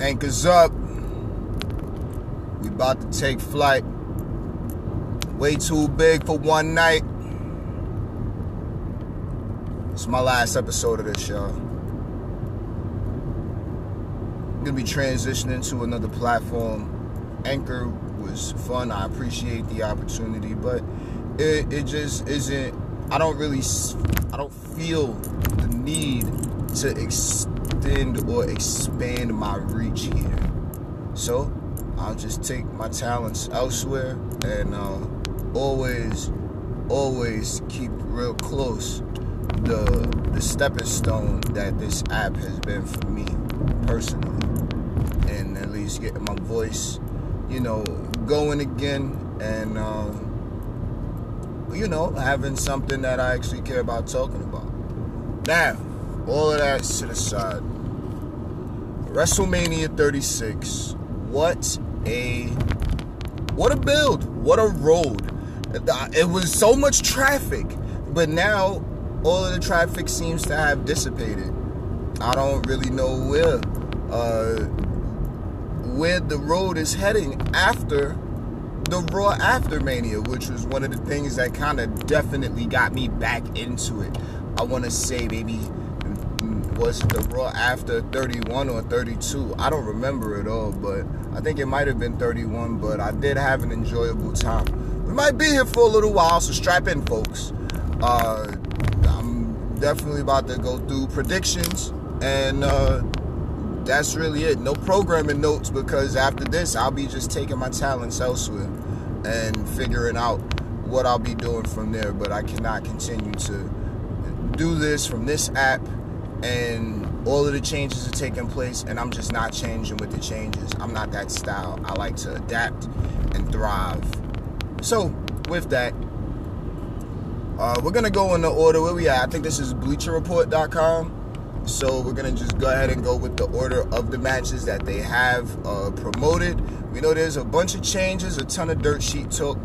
Anchors up. We about to take flight. Way too big for one night. It's my last episode of this show. I'm gonna be transitioning to another platform. Anchor was fun. I appreciate the opportunity, but it, it just isn't. I don't really. I don't feel the need to extend or expand my reach here. So I'll just take my talents elsewhere and uh, always, always keep real close the the stepping stone that this app has been for me personally, and at least getting my voice, you know, going again, and um, you know, having something that I actually care about talking about. Now, all of that to the side. WrestleMania 36. What a what a build. What a road. It was so much traffic, but now all of the traffic seems to have dissipated. I don't really know where uh, where the road is heading after the Raw after Mania, which was one of the things that kind of definitely got me back into it. I want to say maybe was the Raw after 31 or 32. I don't remember it all, but I think it might have been 31. But I did have an enjoyable time. We might be here for a little while, so strap in, folks. Uh, I'm definitely about to go through predictions, and uh, that's really it. No programming notes because after this, I'll be just taking my talents elsewhere and figuring out what I'll be doing from there. But I cannot continue to do this from this app and all of the changes are taking place and i'm just not changing with the changes. I'm not that style. I like to adapt and thrive. So with that uh, we're gonna go in the order where we at. I think this is bleacherreport.com so we're gonna just go ahead and go with the order of the matches that they have uh, promoted. We know there's a bunch of changes a ton of dirt sheet took.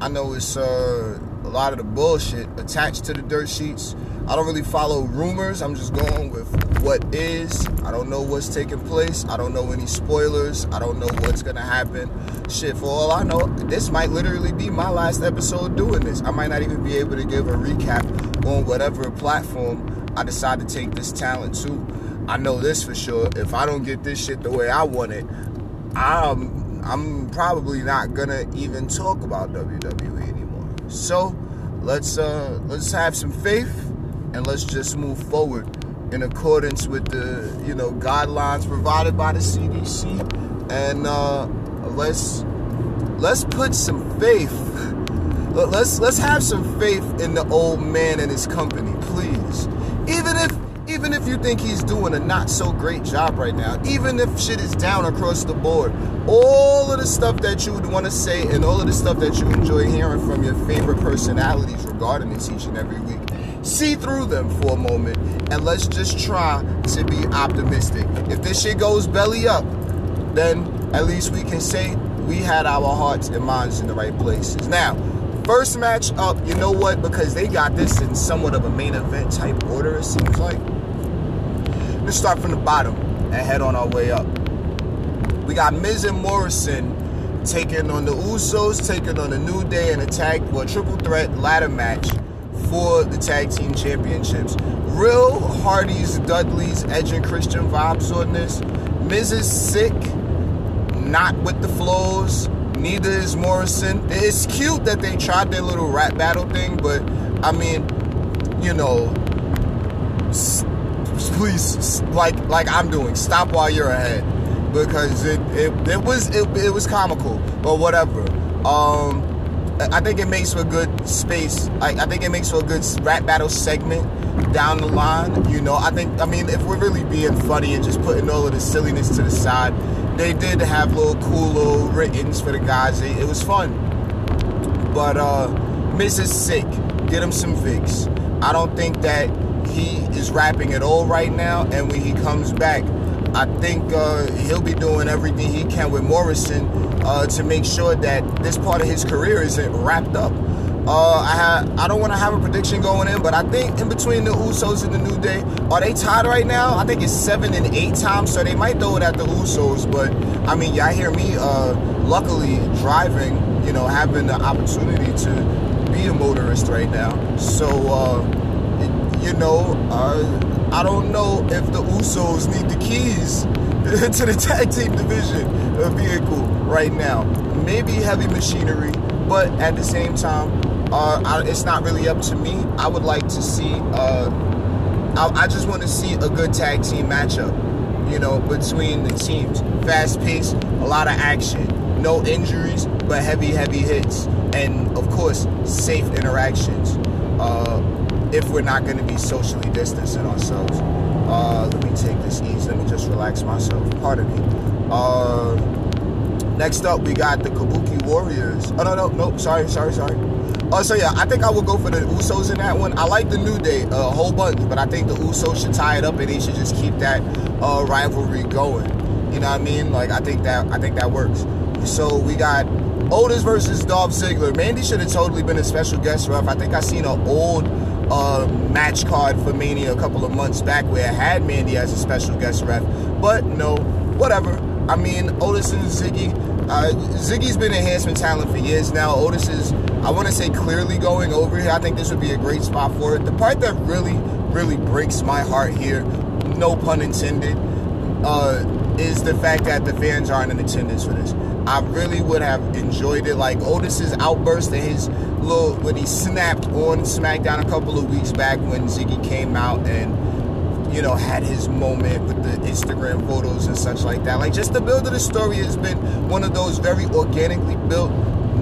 i know it's uh, a lot of the bullshit attached to the dirt sheets I don't really follow rumors. I'm just going with what is. I don't know what's taking place. I don't know any spoilers. I don't know what's gonna happen. Shit, for all I know, this might literally be my last episode doing this. I might not even be able to give a recap on whatever platform I decide to take this talent to. I know this for sure. If I don't get this shit the way I want it, I'm I'm probably not gonna even talk about WWE anymore. So let's uh let's have some faith and let's just move forward in accordance with the you know guidelines provided by the CDC and uh, let's let's put some faith let's let's have some faith in the old man and his company please even if you think he's doing a not so great job right now even if shit is down across the board all of the stuff that you would want to say and all of the stuff that you enjoy hearing from your favorite personalities regarding this each and every week see through them for a moment and let's just try to be optimistic. If this shit goes belly up, then at least we can say we had our hearts and minds in the right places. Now, first match up, you know what? Because they got this in somewhat of a main event type order, it seems like. Let's start from the bottom and head on our way up. We got Miz and Morrison taking on the Usos, taking on the New Day in a tag, well, triple threat ladder match for the tag team championships. Real Hardy's, Dudley's, Edge and Christian vibes on this. Miz is sick, not with the flows. Neither is Morrison. It's cute that they tried their little rap battle thing, but I mean, you know, please, like like I'm doing, stop while you're ahead because it it, it was it, it was comical, but whatever. Um, I think it makes for a good space. I, I think it makes for a good rap battle segment down the line. You know, I think, I mean, if we're really being funny and just putting all of the silliness to the side, they did have little cool little writtens for the guys. It, it was fun. But uh Miz's Sick, get him some Vicks. I don't think that he is rapping at all right now. And when he comes back, I think uh, he'll be doing everything he can with Morrison uh, to make sure that this part of his career isn't wrapped up. Uh, I I don't want to have a prediction going in, but I think in between the Usos and the New Day, are they tied right now? I think it's seven and eight times, so they might throw it at the Usos. But I mean, y'all hear me. Uh, luckily, driving, you know, having the opportunity to be a motorist right now. So, uh, you know, uh, I don't know if the Usos need the keys to the tag team division vehicle right now. Maybe heavy machinery, but at the same time, uh, I, it's not really up to me. I would like to see. Uh, I, I just want to see a good tag team matchup. You know, between the teams, fast pace, a lot of action, no injuries, but heavy, heavy hits, and of course, safe interactions. Uh, if we're not going to be socially distancing ourselves. Uh, let me take this easy. Let me just relax myself. Pardon me. Uh, next up, we got the Kabuki Warriors. Oh no, no, no. Sorry, sorry, sorry. Oh, so yeah, I think I would go for the Usos in that one. I like the New Day a whole bunch, but I think the Usos should tie it up and they should just keep that uh, rivalry going. You know what I mean? Like I think that I think that works. So we got Otis versus Dolph Ziggler. Mandy should have totally been a special guest ref. I think I seen an old uh, match card for Mania a couple of months back where I had Mandy as a special guest ref. But no, whatever. I mean, Otis and Ziggy. Uh, Ziggy's been enhancement talent for years now. Otis is, I want to say, clearly going over here. I think this would be a great spot for it. The part that really, really breaks my heart here, no pun intended, uh, is the fact that the fans aren't in attendance for this. I really would have enjoyed it. Like Otis's outburst and his little when he snapped on SmackDown a couple of weeks back when Ziggy came out and you know had his moment with the Instagram photos and such like that. Like just the build of the story has been one of those very organically built,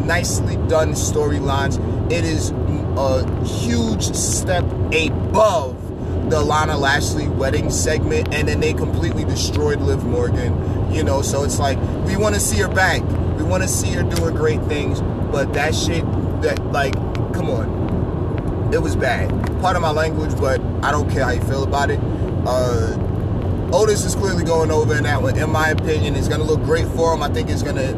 nicely done storylines. It is a huge step above the Lana Lashley wedding segment, and then they completely destroyed Liv Morgan. You know, so it's like we want to see her back. We want to see her doing great things, but that shit, that like, come on, it was bad. Part of my language, but I don't care how you feel about it. Uh, Otis is clearly going over in that one. In my opinion, it's gonna look great for him. I think it's gonna,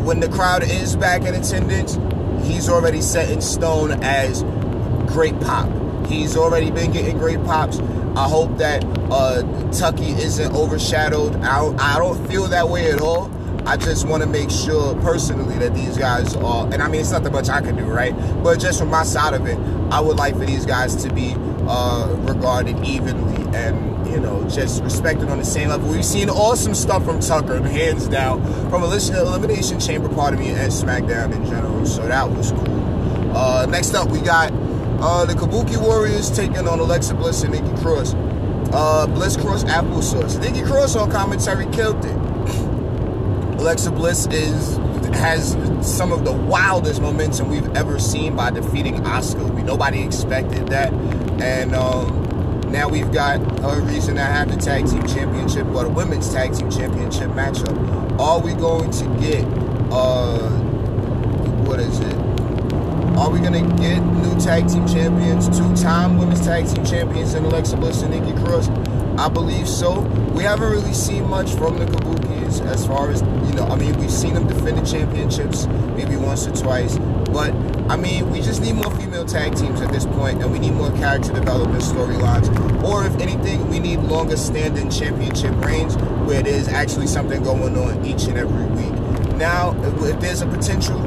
when the crowd is back in attendance, he's already set in stone as great pop He's already been getting great pops. I hope that uh, Tucker isn't overshadowed. I I don't feel that way at all. I just want to make sure personally that these guys are, and I mean, it's not that much I can do, right? But just from my side of it, I would like for these guys to be uh, regarded evenly and, you know, just respected on the same level. We've seen awesome stuff from Tucker, hands down, from Elimination Chamber, part of me, and SmackDown in general. So that was cool. Uh, next up, we got uh, the Kabuki Warriors taking on Alexa Bliss and Nikki Cross. Uh, Bliss Cross applesauce. Nikki Cross on commentary killed it. Alexa Bliss is has some of the wildest momentum we've ever seen by defeating Asuka. We nobody expected that, and um, now we've got a reason to have the tag team championship or the women's tag team championship matchup. Are we going to get uh, what is it? Are we to get new tag team champions, two-time women's tag team champions in Alexa Bliss and Nikki Cross? I believe so. We haven't really seen much from the Kabukis as far as, you know, I mean, we've seen them defend the championships maybe once or twice. But, I mean, we just need more female tag teams at this point, and we need more character development storylines. Or, if anything, we need longer standing championship reigns where there's actually something going on each and every week. Now, if there's a potential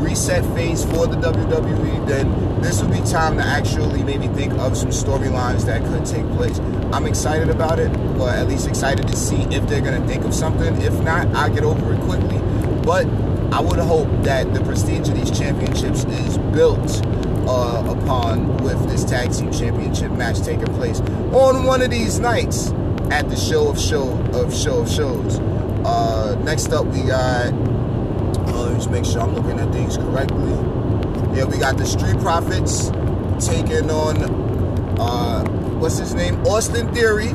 reset phase for the WWE, then this would be time to actually maybe think of some storylines that could take place. I'm excited about it, or at least excited to see if they're going to think of something. If not, I'll get over it quickly. But I would hope that the prestige of these championships is built uh, upon with this tag team championship match taking place on one of these nights at the show of show of show of shows. Uh, next up, we got let me just make sure I'm looking at things correctly. Yeah, we got the Street Profits taking on uh, what's his name, Austin Theory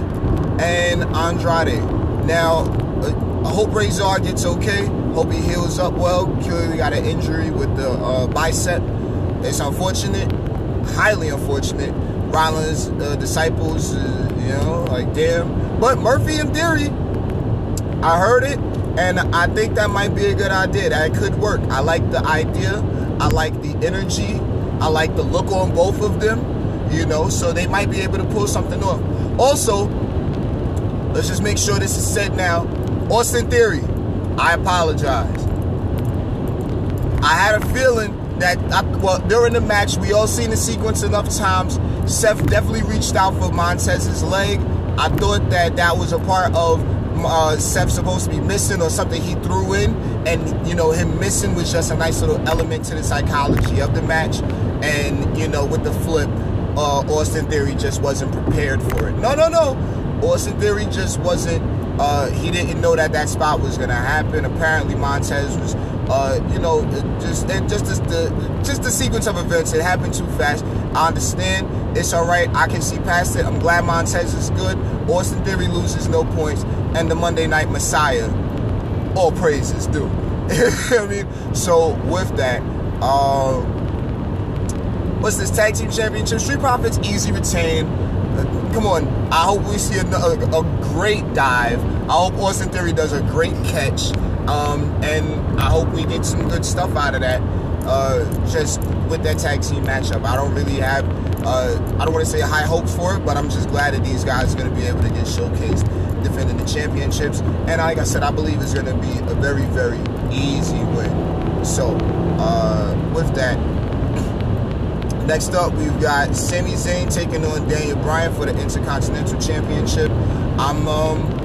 and Andrade. Now, uh, I hope Razor gets okay. Hope he heals up well. Clearly got an injury with the uh, bicep. It's unfortunate, highly unfortunate. Rollins' uh, disciples, uh, you know, like damn. But Murphy and Theory, I heard it and I think that might be a good idea. That could work. I like the idea I like the energy. I like the look on both of them. You know, so they might be able to pull something off. Also, let's just make sure this is said now. Austin Theory, I apologize. I had a feeling that I, well during the match we all seen the sequence enough times. Seth definitely reached out for Montez's leg. I thought that that was a part of uh, Seth supposed to be missing or something he threw in, and you know him missing was just a nice little element to the psychology of the match. And you know with the flip, uh, Austin Theory just wasn't prepared for it. No, no, no. Austin Theory just wasn't. Uh, he didn't know that that spot was gonna happen. Apparently Montez was uh, you know, just just the just the sequence of events. It happened too fast. I understand. It's all right. I can see past it. I'm glad Montez is good. Austin Theory loses no points, and the Monday Night Messiah, all praises due. I mean, so with that, uh, what's this tag team championship? Street Profits easy retain. Uh, come on, I hope we see a, a, a great dive. I hope Austin Theory does a great catch. Um, and I hope we get some good stuff out of that. Uh, just with that tag team matchup, I don't really have. Uh, I don't want to say high hopes for it, but I'm just glad that these guys are going to be able to get showcased defending the championships. And like I said, I believe it's going to be a very, very easy win. So, uh, with that, next up we've got Sami Zayn taking on Daniel Bryan for the Intercontinental Championship. I'm um,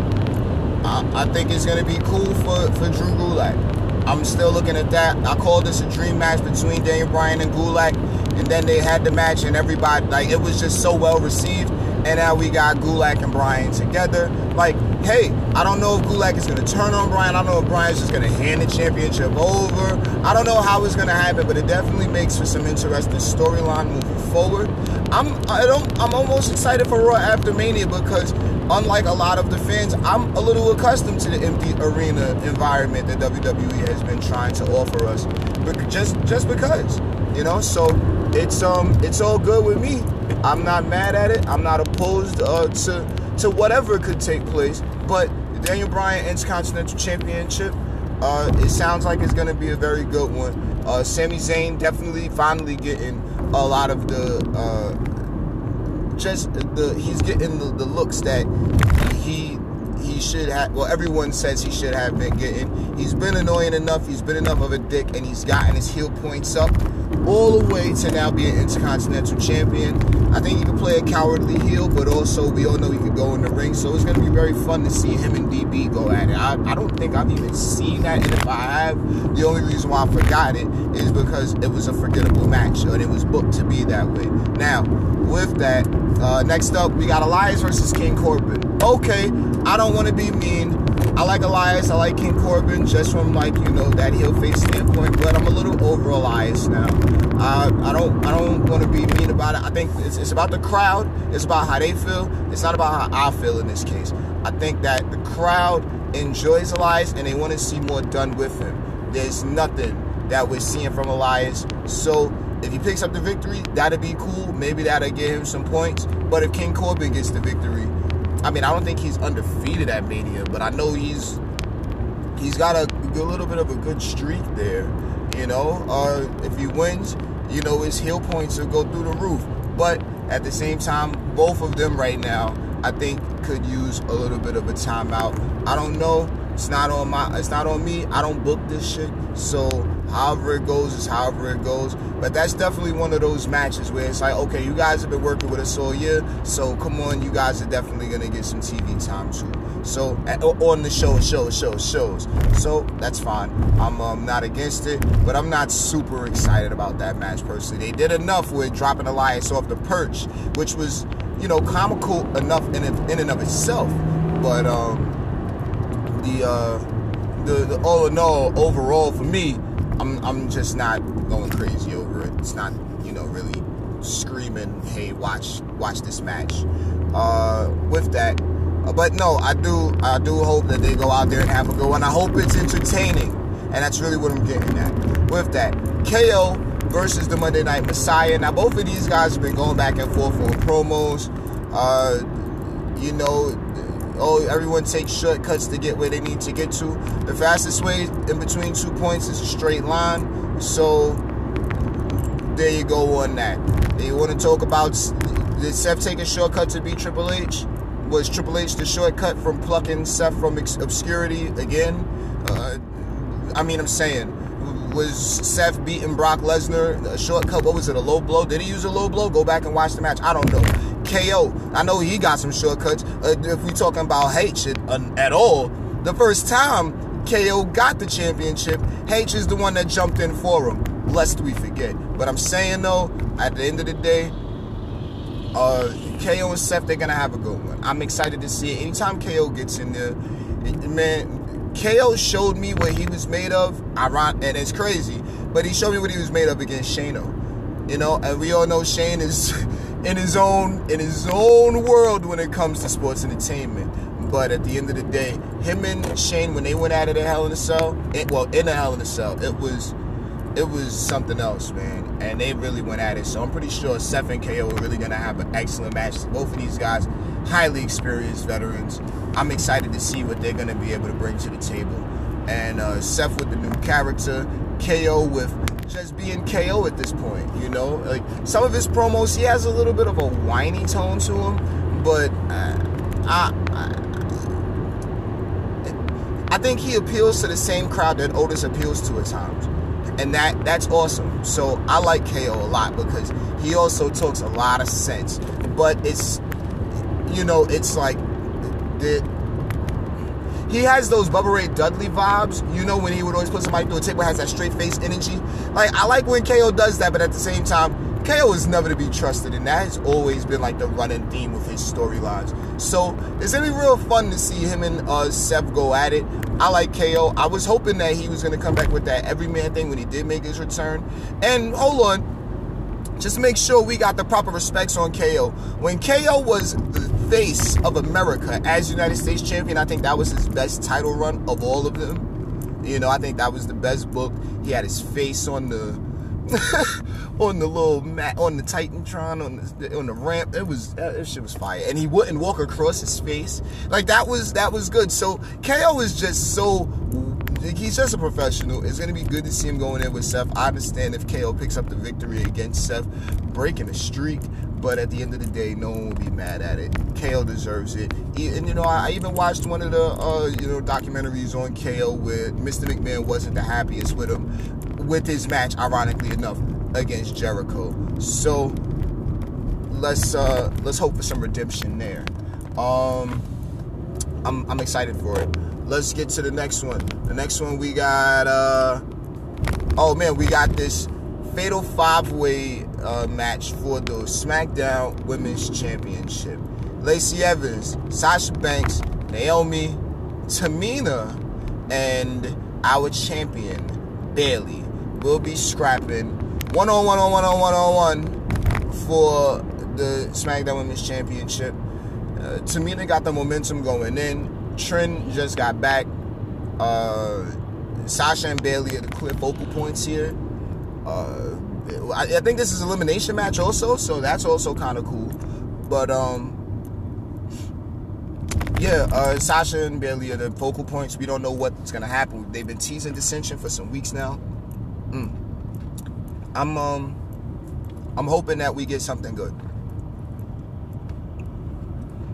I, I think it's going to be cool for, for Drew Gulak. I'm still looking at that. I call this a dream match between Daniel Bryan and Gulak. And then they had the match, and everybody, like, it was just so well received. And now we got Gulak and Bryan together. Like, hey, I don't know if Gulak is going to turn on Bryan. I don't know if Bryan's just going to hand the championship over. I don't know how it's going to happen, but it definitely makes for some interesting storyline moving forward. I'm I don't I'm almost excited for Raw after Mania because unlike a lot of the fans, I'm a little accustomed to the empty arena environment that WWE has been trying to offer us. Just just because, you know, so it's um it's all good with me. I'm not mad at it. I'm not opposed uh, to to whatever could take place. But Daniel Bryan Intercontinental Championship, uh, it sounds like it's going to be a very good one. Uh, Sami Zayn definitely finally getting a lot of the uh, just the he's getting the, the looks that he should have well everyone says he should have been getting he's been annoying enough he's been enough of a dick and he's gotten his heel points up all the way to now be an intercontinental champion. I think he can play a cowardly heel but also we all know he can go in the ring so it's going to be very fun to see him and db go at it. I, I don't think i've even seen that and if i have the only reason why i forgot it is because it was a forgettable match and it was booked to be that way. Now with that uh, next up we got elias versus king corbin. Okay I don't want to be mean. I like Elias. I like King Corbin just from like you know that heel face standpoint. But I'm a little over Elias now. Uh, I don't I don't want to be mean about it. I think it's, it's about the crowd. It's about how they feel. It's not about how I feel in this case. I think that the crowd enjoys Elias and they want to see more done with him. There's nothing that we're seeing from Elias. So if he picks up the victory, that'd be cool. Maybe that'll get him some points. But if King Corbin gets the victory, I mean, I don't think he's undefeated at Mania, but I know he's he's got a, a little bit of a good streak there. You know, uh, if he wins, you know his heel points will go through the roof. But at the same time, both of them right now, I think, could use a little bit of a timeout. I don't know. It's not on my. It's not on me. I don't book this shit. So however it goes is however it goes. But that's definitely one of those matches where it's like, okay, you guys have been working with us all year, so come on, you guys are definitely gonna get some TV time too. So on the show, show, show, shows. So that's fine. I'm um, not against it, but I'm not super excited about that match personally. They did enough with dropping Elias off the perch, which was, you know, comical enough in in and of itself. But um, the uh, the, the all in all, overall for me, I'm I'm just not going crazy over it. It's not you know really screaming, hey, watch watch this match. Uh, with that, but no, I do I do hope that they go out there and have a good one. I hope it's entertaining, and that's really what I'm getting at. With that, KO versus the Monday Night Messiah. Now both of these guys have been going back and forth on promos. Uh, you know, oh, everyone takes shortcuts to get where they need to get to. The fastest way in between two points is a straight line. So there you go on that. You want to talk about did Seth take a shortcut to beat Triple H? Was Triple H the shortcut from plucking Seth from obscurity again? Uh, I mean, I'm saying, was Seth beating Brock Lesnar a shortcut? What was it, a low blow? Did he use a low blow? Go back and watch the match. I don't know. KO, I know he got some shortcuts. Uh, if we talking about H uh, at all, the first time KO got the championship, H is the one that jumped in for him, lest we forget. But I'm saying though, at the end of the day, uh, KO and Seth, they're gonna have a good one. I'm excited to see it. Anytime KO gets in there, man, KO showed me what he was made of. Iron, and it's crazy, but he showed me what he was made of against Shane-O. You know, and we all know Shane is in his own in his own world when it comes to sports entertainment. But at the end of the day, him and Shane, when they went at it the Hell in a Cell, it, well, in the Hell in a Cell, it was it was something else, man. And they really went at it. So I'm pretty sure Seth and KO are really gonna have an excellent match. Both of these guys, highly experienced veterans. I'm excited to see what they're gonna be able to bring to the table. And uh, Seth with the new character, KO with just being KO at this point. You know, like some of his promos, he has a little bit of a whiny tone to him, but uh, I, I I think he appeals to the same crowd that Otis appeals to at times and that that's awesome. So I like KO a lot because he also talks a lot of sense, but it's you know it's like the he has those Bubba Ray Dudley vibes. You know when he would always put somebody through a table has that straight face energy. Like I like when KO does that, but at the same time, KO is never to be trusted, and that has always been like the running theme with his storylines. So it's gonna be real fun to see him and uh, Seth go at it. I like KO. I was hoping that he was gonna come back with that everyman thing when he did make his return. And hold on, just make sure we got the proper respects on KO. When KO was face of America as United States champion, I think that was his best title run of all of them. You know, I think that was the best book. He had his face on the on the little mat on the Titantron on the on the ramp. It was that shit was fire, and he wouldn't walk across his face. Like that was that was good. So KO is just so he's just a professional. It's gonna be good to see him going in with Seth. I understand if KO picks up the victory against Seth, breaking a streak. But at the end of the day, no one will be mad at it. KO deserves it. And you know, I even watched one of the uh, you know documentaries on KO where Mr. McMahon wasn't the happiest with him with his match, ironically enough, against Jericho. So let's uh let's hope for some redemption there. Um I'm I'm excited for it. Let's get to the next one. The next one we got uh oh man, we got this fatal five-way uh, match for the SmackDown Women's Championship. Lacey Evans, Sasha Banks, Naomi, Tamina, and our champion Bayley, will be scrapping one on one on one on one on one for the SmackDown Women's Championship. Uh, Tamina got the momentum going in. Trent just got back. Uh, Sasha and Bayley are the clear focal points here. Uh, I, I, think this is elimination match also, so that's also kind of cool. But um, yeah, uh, Sasha and Bayley are the focal points. We don't know what's gonna happen. They've been teasing dissension for some weeks now. Mm. I'm um I'm hoping that we get something good.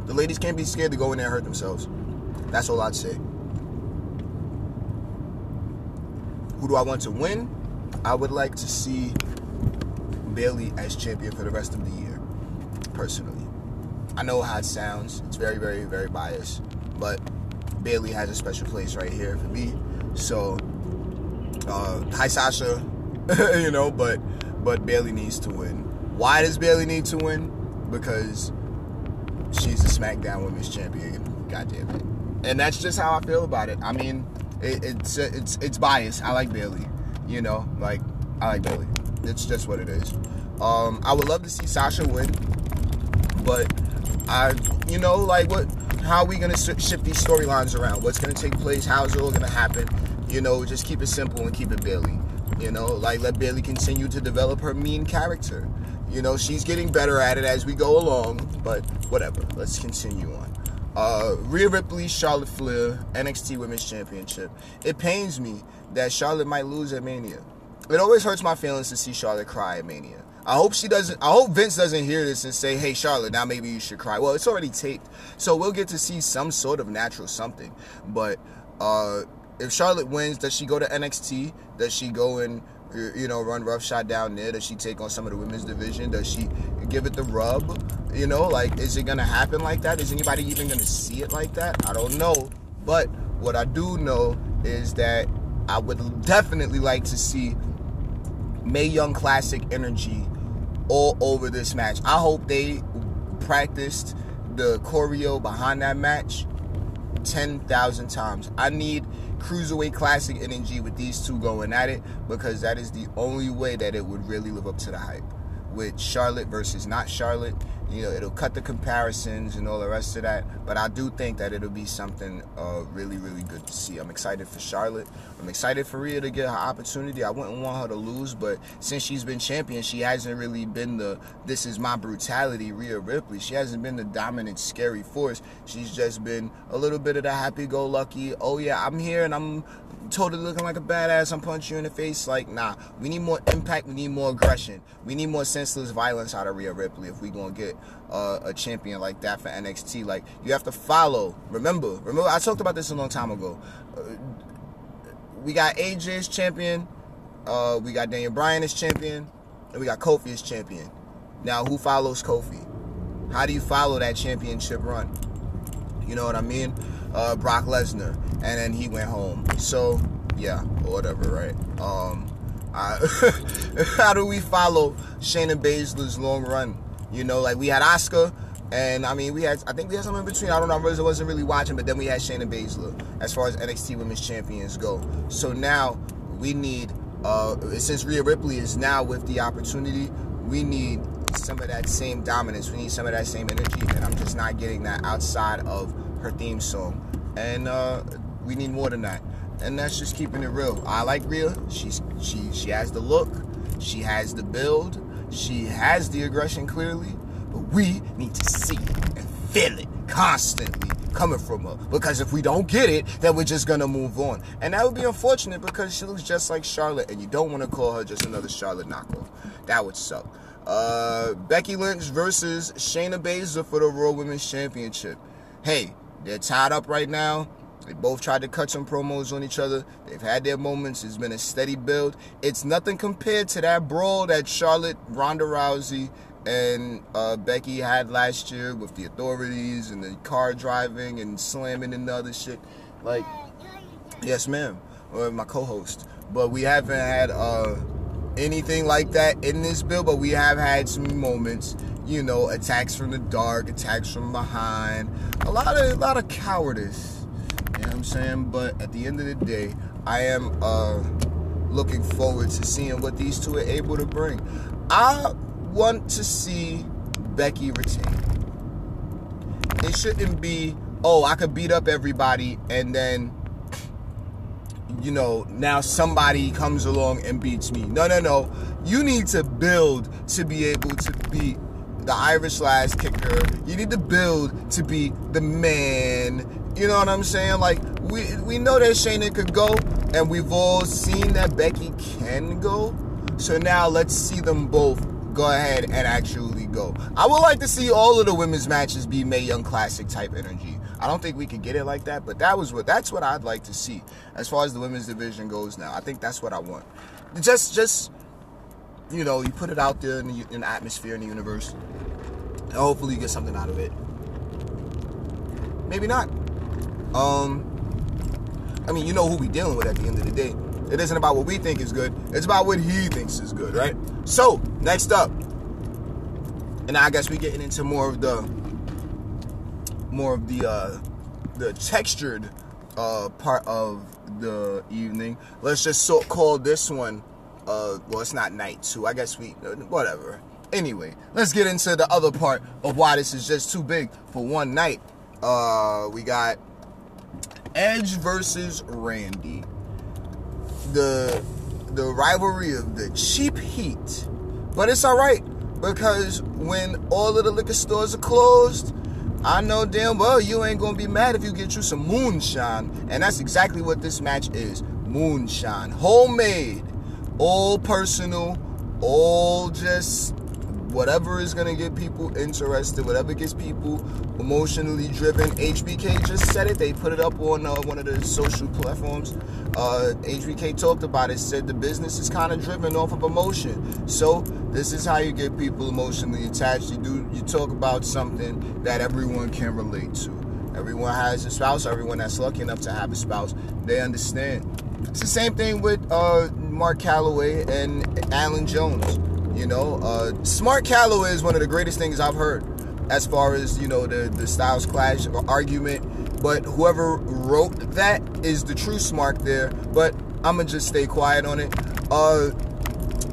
The ladies can't be scared to go in there and hurt themselves. That's all I'd say. Who do I want to win? I would like to see Bayley as champion for the rest of the year, personally. I know how it sounds. It's very, very, very biased, but Bayley has a special place right here for me. So uh, hi Sasha, you know, but but Bayley needs to win. Why does Bayley need to win? Because she's the SmackDown Women's Champion. God damn it, and that's just how I feel about it. I mean, it, it's it's it's biased. I like Bayley, you know, like I like Bayley. It's just what it is. Um, I would love to see Sasha win, but I, you know, like what? How are we gonna shift these storylines around? What's gonna take place? How is it all gonna happen? You know, just keep it simple and keep it Bayley. You know, like let Bayley continue to develop her mean character. You know, she's getting better at it as we go along, but whatever. Let's continue on. Uh, Rhea Ripley, Charlotte Flair, NXT Women's Championship. It pains me that Charlotte might lose at Mania. It always hurts my feelings to see Charlotte cry at Mania. I hope she doesn't. I hope Vince doesn't hear this and say, "Hey, Charlotte, now maybe you should cry." Well, it's already taped, so we'll get to see some sort of natural something. But uh, if Charlotte wins, does she go to NXT? Does she go and you know run roughshod down there? Does she take on some of the women's division? Does she give it the rub? You know, like is it gonna happen like that? Is anybody even gonna see it like that? I don't know. But what I do know is that I would definitely like to see Mae Young Classic energy all over this match. I hope they practiced the choreo behind that match 10,000 times. I need Cruiserweight Classic energy with these two going at it because that is the only way that it would really live up to the hype. With Charlotte versus not Charlotte, you know, it'll cut the comparisons and all the rest of that. But I do think that it'll be something uh, really, really good to see. I'm excited for Charlotte. I'm excited for Rhea to get her opportunity. I wouldn't want her to lose, but since she's been champion, she hasn't really been the this is my brutality Rhea Ripley. She hasn't been the dominant, scary force. She's just been a little bit of the happy-go-lucky. Oh yeah, I'm here and I'm totally looking like a badass. I'm punching you in the face. Like, nah, we need more impact. We need more aggression. We need more senseless violence out of Rhea Ripley if we gonna get uh, a champion like that for NXT. Like, you have to follow. Remember, remember, I talked about this a long time ago. Uh, we got AJ as champion. Uh, we got Daniel Bryan as champion. And we got Kofi as champion. Now, who follows Kofi? How do you follow that championship run? You know what I mean? Uh, Brock Lesnar, and then he went home. So yeah, whatever, right? Um, I, how do we follow Shayna Baszler's long run? You know, like we had Asuka, and I mean, we had, I think we had something in between. I don't know, I wasn't really watching, but then we had Shayna Baszler as far as NXT Women's Champions go. So now we need, uh, since Rhea Ripley is now with the opportunity, we need some of that same dominance. We need some of that same energy, and I'm just not getting that outside of her theme song. And uh, we need more than that. And that's just keeping it real. I like Rhea. She's she she has the look, she has the build, she has the aggression clearly, but we need to see it and feel it constantly coming from her. Because if we don't get it, then we're just gonna move on. And that would be unfortunate because she looks just like Charlotte, and you don't want to call her just another Charlotte knockoff. That would suck. Uh, Becky Lynch versus Shayna Baszler for the Raw Women's Championship. Hey, they're tied up right now. They both tried to cut some promos on each other. They've had their moments. It's been a steady build. It's nothing compared to that brawl that Charlotte, Ronda Rousey, and uh, Becky had last year with the authorities and the car driving and slamming and the other shit. Like, yes, ma'am, or my co-host. But we haven't had uh, anything like that in this build. But we have had some moments you know, attacks from the dark, attacks from behind, a lot of a lot of cowardice. You know what I'm saying? But at the end of the day, I am uh, looking forward to seeing what these two are able to bring. I want to see Becky retain. It shouldn't be, oh, I could beat up everybody and then you know, now somebody comes along and beats me. No, no, no. You need to build to be able to beat the Irish Lass Kicker. You need to build to be the man. You know what I'm saying? Like we we know that Shayna could go, and we've all seen that Becky can go. So now let's see them both go ahead and actually go. I would like to see all of the women's matches be Mae Young Classic type energy. I don't think we could get it like that, but that was what that's what I'd like to see as far as the women's division goes. Now, I think that's what I want. Just just you know, you put it out there in the, in the atmosphere in the universe, and hopefully you get something out of it. Maybe not. Um, I mean, you know who we dealing with at the end of the day. It isn't about what we think is good. It's about what he thinks is good, right? So next up, and I guess we're getting into more of the more of the uh, the textured uh, part of the evening. Let's just so call this one uh, well, it's not night two. I guess we, uh, whatever. Anyway, let's get into the other part of why this is just too big for one night. Uh, we got Edge versus Randy. The the rivalry of the cheap heat. But it's alright because when all of the liquor stores are closed, I know damn well you ain't gonna be mad if you get you some moonshine. And that's exactly what this match is. Moonshine. Homemade all personal, all just whatever is gonna get people interested, whatever gets people emotionally driven. HBK just said it. They put it up on uh, one of the social platforms. Uh, HBK talked about it. Said the business is kind of driven off of emotion. So this is how you get people emotionally attached. You do you talk about something that everyone can relate to. Everyone has a spouse. Everyone that's lucky enough to have a spouse, they understand. It's the same thing with uh, Mark Calaway and Allen Jones. You know, uh, Smart Calaway is one of the greatest things I've heard as far as you know the the Styles Clash or argument. But whoever wrote that is the true smart there. But I'm gonna just stay quiet on it. Uh,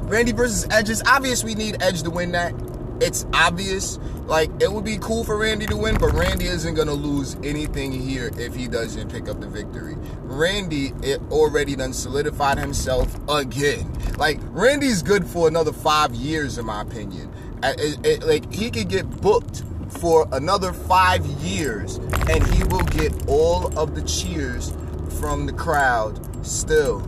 Randy versus Edge is obvious. We need Edge to win that. It's obvious. Like it would be cool for Randy to win, but Randy isn't gonna lose anything here if he doesn't pick up the victory. Randy it already done solidified himself again. Like Randy's good for another five years, in my opinion. It, it, like he could get booked for another five years, and he will get all of the cheers from the crowd still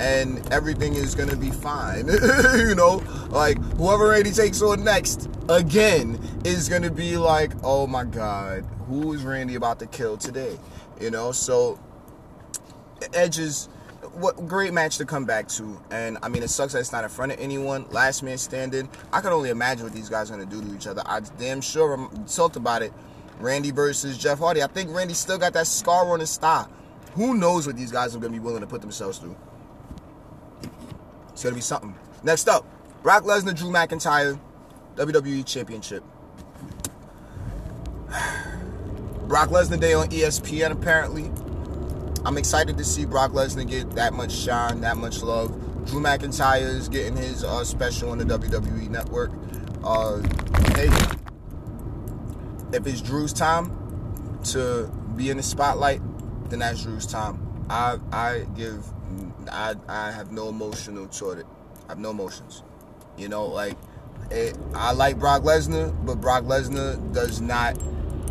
and everything is gonna be fine. you know, like whoever Randy takes on next again is gonna be like, oh my god, who is Randy about to kill today? You know, so Edge's what great match to come back to. And I mean, it sucks that it's not in front of anyone. Last man standing. I can only imagine what these guys are gonna do to each other. I damn sure I'm talked about it. Randy versus Jeff Hardy. I think Randy still got that scar on his thigh. Who knows what these guys are gonna be willing to put themselves through? It's gonna be something. Next up, Brock Lesnar, Drew McIntyre, WWE Championship. Brock Lesnar Day on ESPN apparently. I'm excited to see Brock Lesnar get that much shine, that much love. Drew McIntyre is getting his uh, special on the WWE Network. Uh, hey, if it's Drew's time to be in the spotlight, then that's Drew's time. I I give I I have no emotional toward it. I have no emotions. You know, like it, I like Brock Lesnar, but Brock Lesnar does not.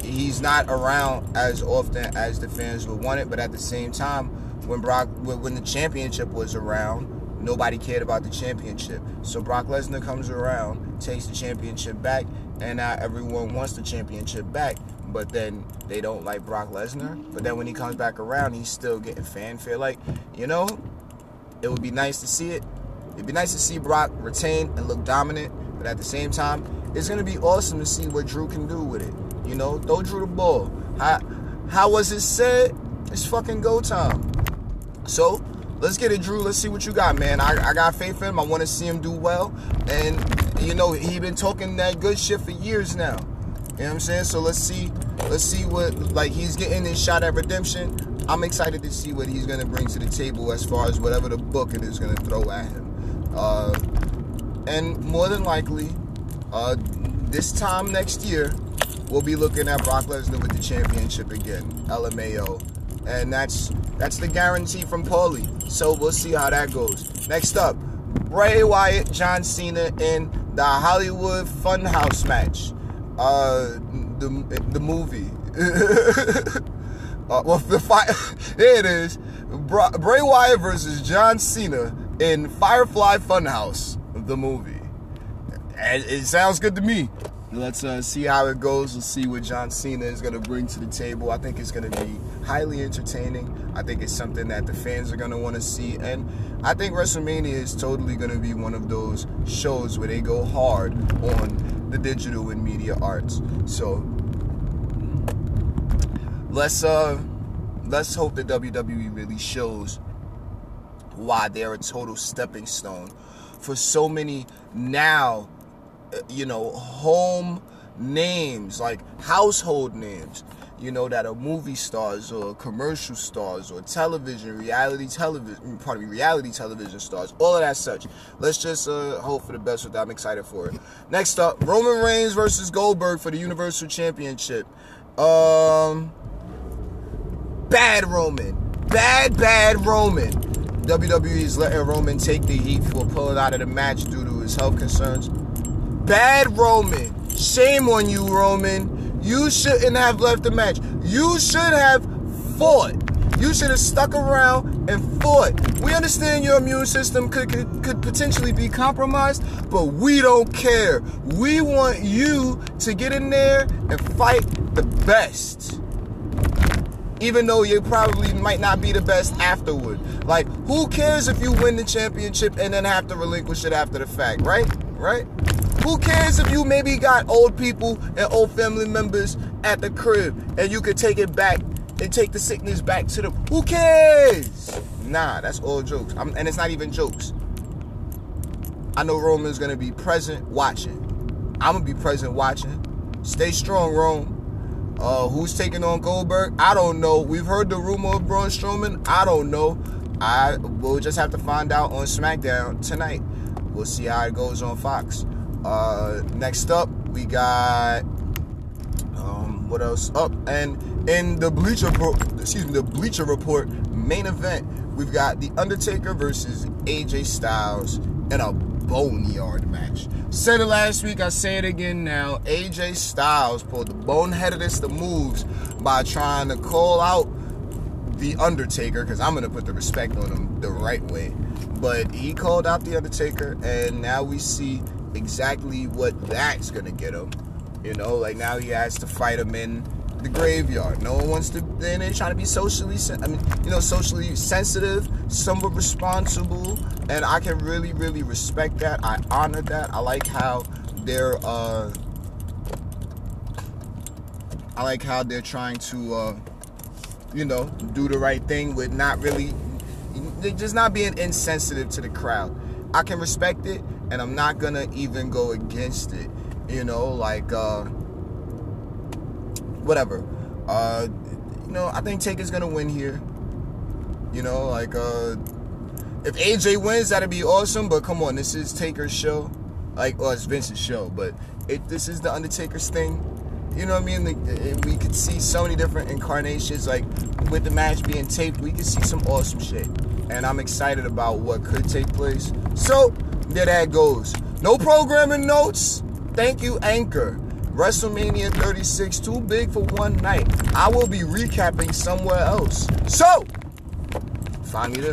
He's not around as often as the fans would want it. But at the same time, when Brock when the championship was around, nobody cared about the championship. So Brock Lesnar comes around, takes the championship back, and now everyone wants the championship back but then they don't like Brock Lesnar. But then when he comes back around, he's still getting fanfare. Like, you know, it would be nice to see it. It'd be nice to see Brock retain and look dominant, but at the same time, it's gonna be awesome to see what Drew can do with it. You know, throw Drew the ball. How how was it said? It's fucking go time. So let's get it, Drew. Let's see what you got, man. I, I got faith in him. I want to see him do well, and you know he been talking that good shit for years now. You know what I'm saying? So let's see, let's see what like he's getting his shot at redemption. I'm excited to see what he's gonna bring to the table as far as whatever the booking is gonna throw at him. Uh, and more than likely, uh, this time next year, we'll be looking at Brock Lesnar with the championship again, LMAO, and that's that's the guarantee from Paulie. So we'll see how that goes. Next up, Bray Wyatt, John Cena in the Hollywood Funhouse match uh, the the movie. uh, well, the fight. It is. Bray Wyatt versus John Cena in Firefly Funhouse, the movie. And it sounds good to me. Let's uh, see how it goes. Let's see what John Cena is going to bring to the table. I think it's going to be highly entertaining. I think it's something that the fans are going to want to see. And I think WrestleMania is totally going to be one of those shows where they go hard on the digital and media arts. So let's uh let's hope the WWE really shows why they're a total stepping stone for so many now uh, you know home names like household names you know, that are movie stars or commercial stars or television, reality television, pardon me, reality television stars, all of that such. Let's just uh, hope for the best with that. I'm excited for it. Next up, Roman Reigns versus Goldberg for the Universal Championship. Um, bad Roman. Bad, bad Roman. WWE is letting Roman take the heat for pulling out of the match due to his health concerns. Bad Roman. Shame on you, Roman. You shouldn't have left the match. You should have fought. You should have stuck around and fought. We understand your immune system could, could, could potentially be compromised, but we don't care. We want you to get in there and fight the best. Even though you probably might not be the best afterward. Like, who cares if you win the championship and then have to relinquish it after the fact, right? Right? Who cares if you maybe got old people and old family members at the crib and you could take it back and take the sickness back to them? Who cares? Nah, that's all jokes. I'm, and it's not even jokes. I know Roman's gonna be present watching. I'm gonna be present watching. Stay strong, Rome. Uh, who's taking on Goldberg? I don't know. We've heard the rumor of Braun Strowman. I don't know. I will just have to find out on SmackDown tonight. We'll see how it goes on Fox. Uh, next up, we got um, what else? Up oh, and in the Bleacher excuse me, the Bleacher Report main event, we've got the Undertaker versus AJ Styles in a boneyard match. Said it last week, I say it again now. AJ Styles pulled the boneheadedest of moves by trying to call out the Undertaker, because I'm gonna put the respect on him the right way. But he called out the Undertaker, and now we see exactly what that's gonna get him. You know, like now he has to fight him in the graveyard. No one wants to. Then they're trying to be socially, I mean, you know, socially sensitive, somewhat responsible, and I can really, really respect that. I honor that. I like how they're. uh I like how they're trying to, uh, you know, do the right thing with not really, just not being insensitive to the crowd. I can respect it, and I'm not gonna even go against it. You know, like uh, whatever. Uh, you know, I think Taker's gonna win here. You know, like uh, if AJ wins, that'd be awesome. But come on, this is Taker's show. Like, well, it's Vince's show, but it this is the Undertaker's thing. You know what I mean? Like, we could see so many different incarnations. Like with the match being taped, we could see some awesome shit and I'm excited about what could take place. So, there that goes. No programming notes. Thank you, Anchor. WrestleMania 36, too big for one night. I will be recapping somewhere else. So, find me there.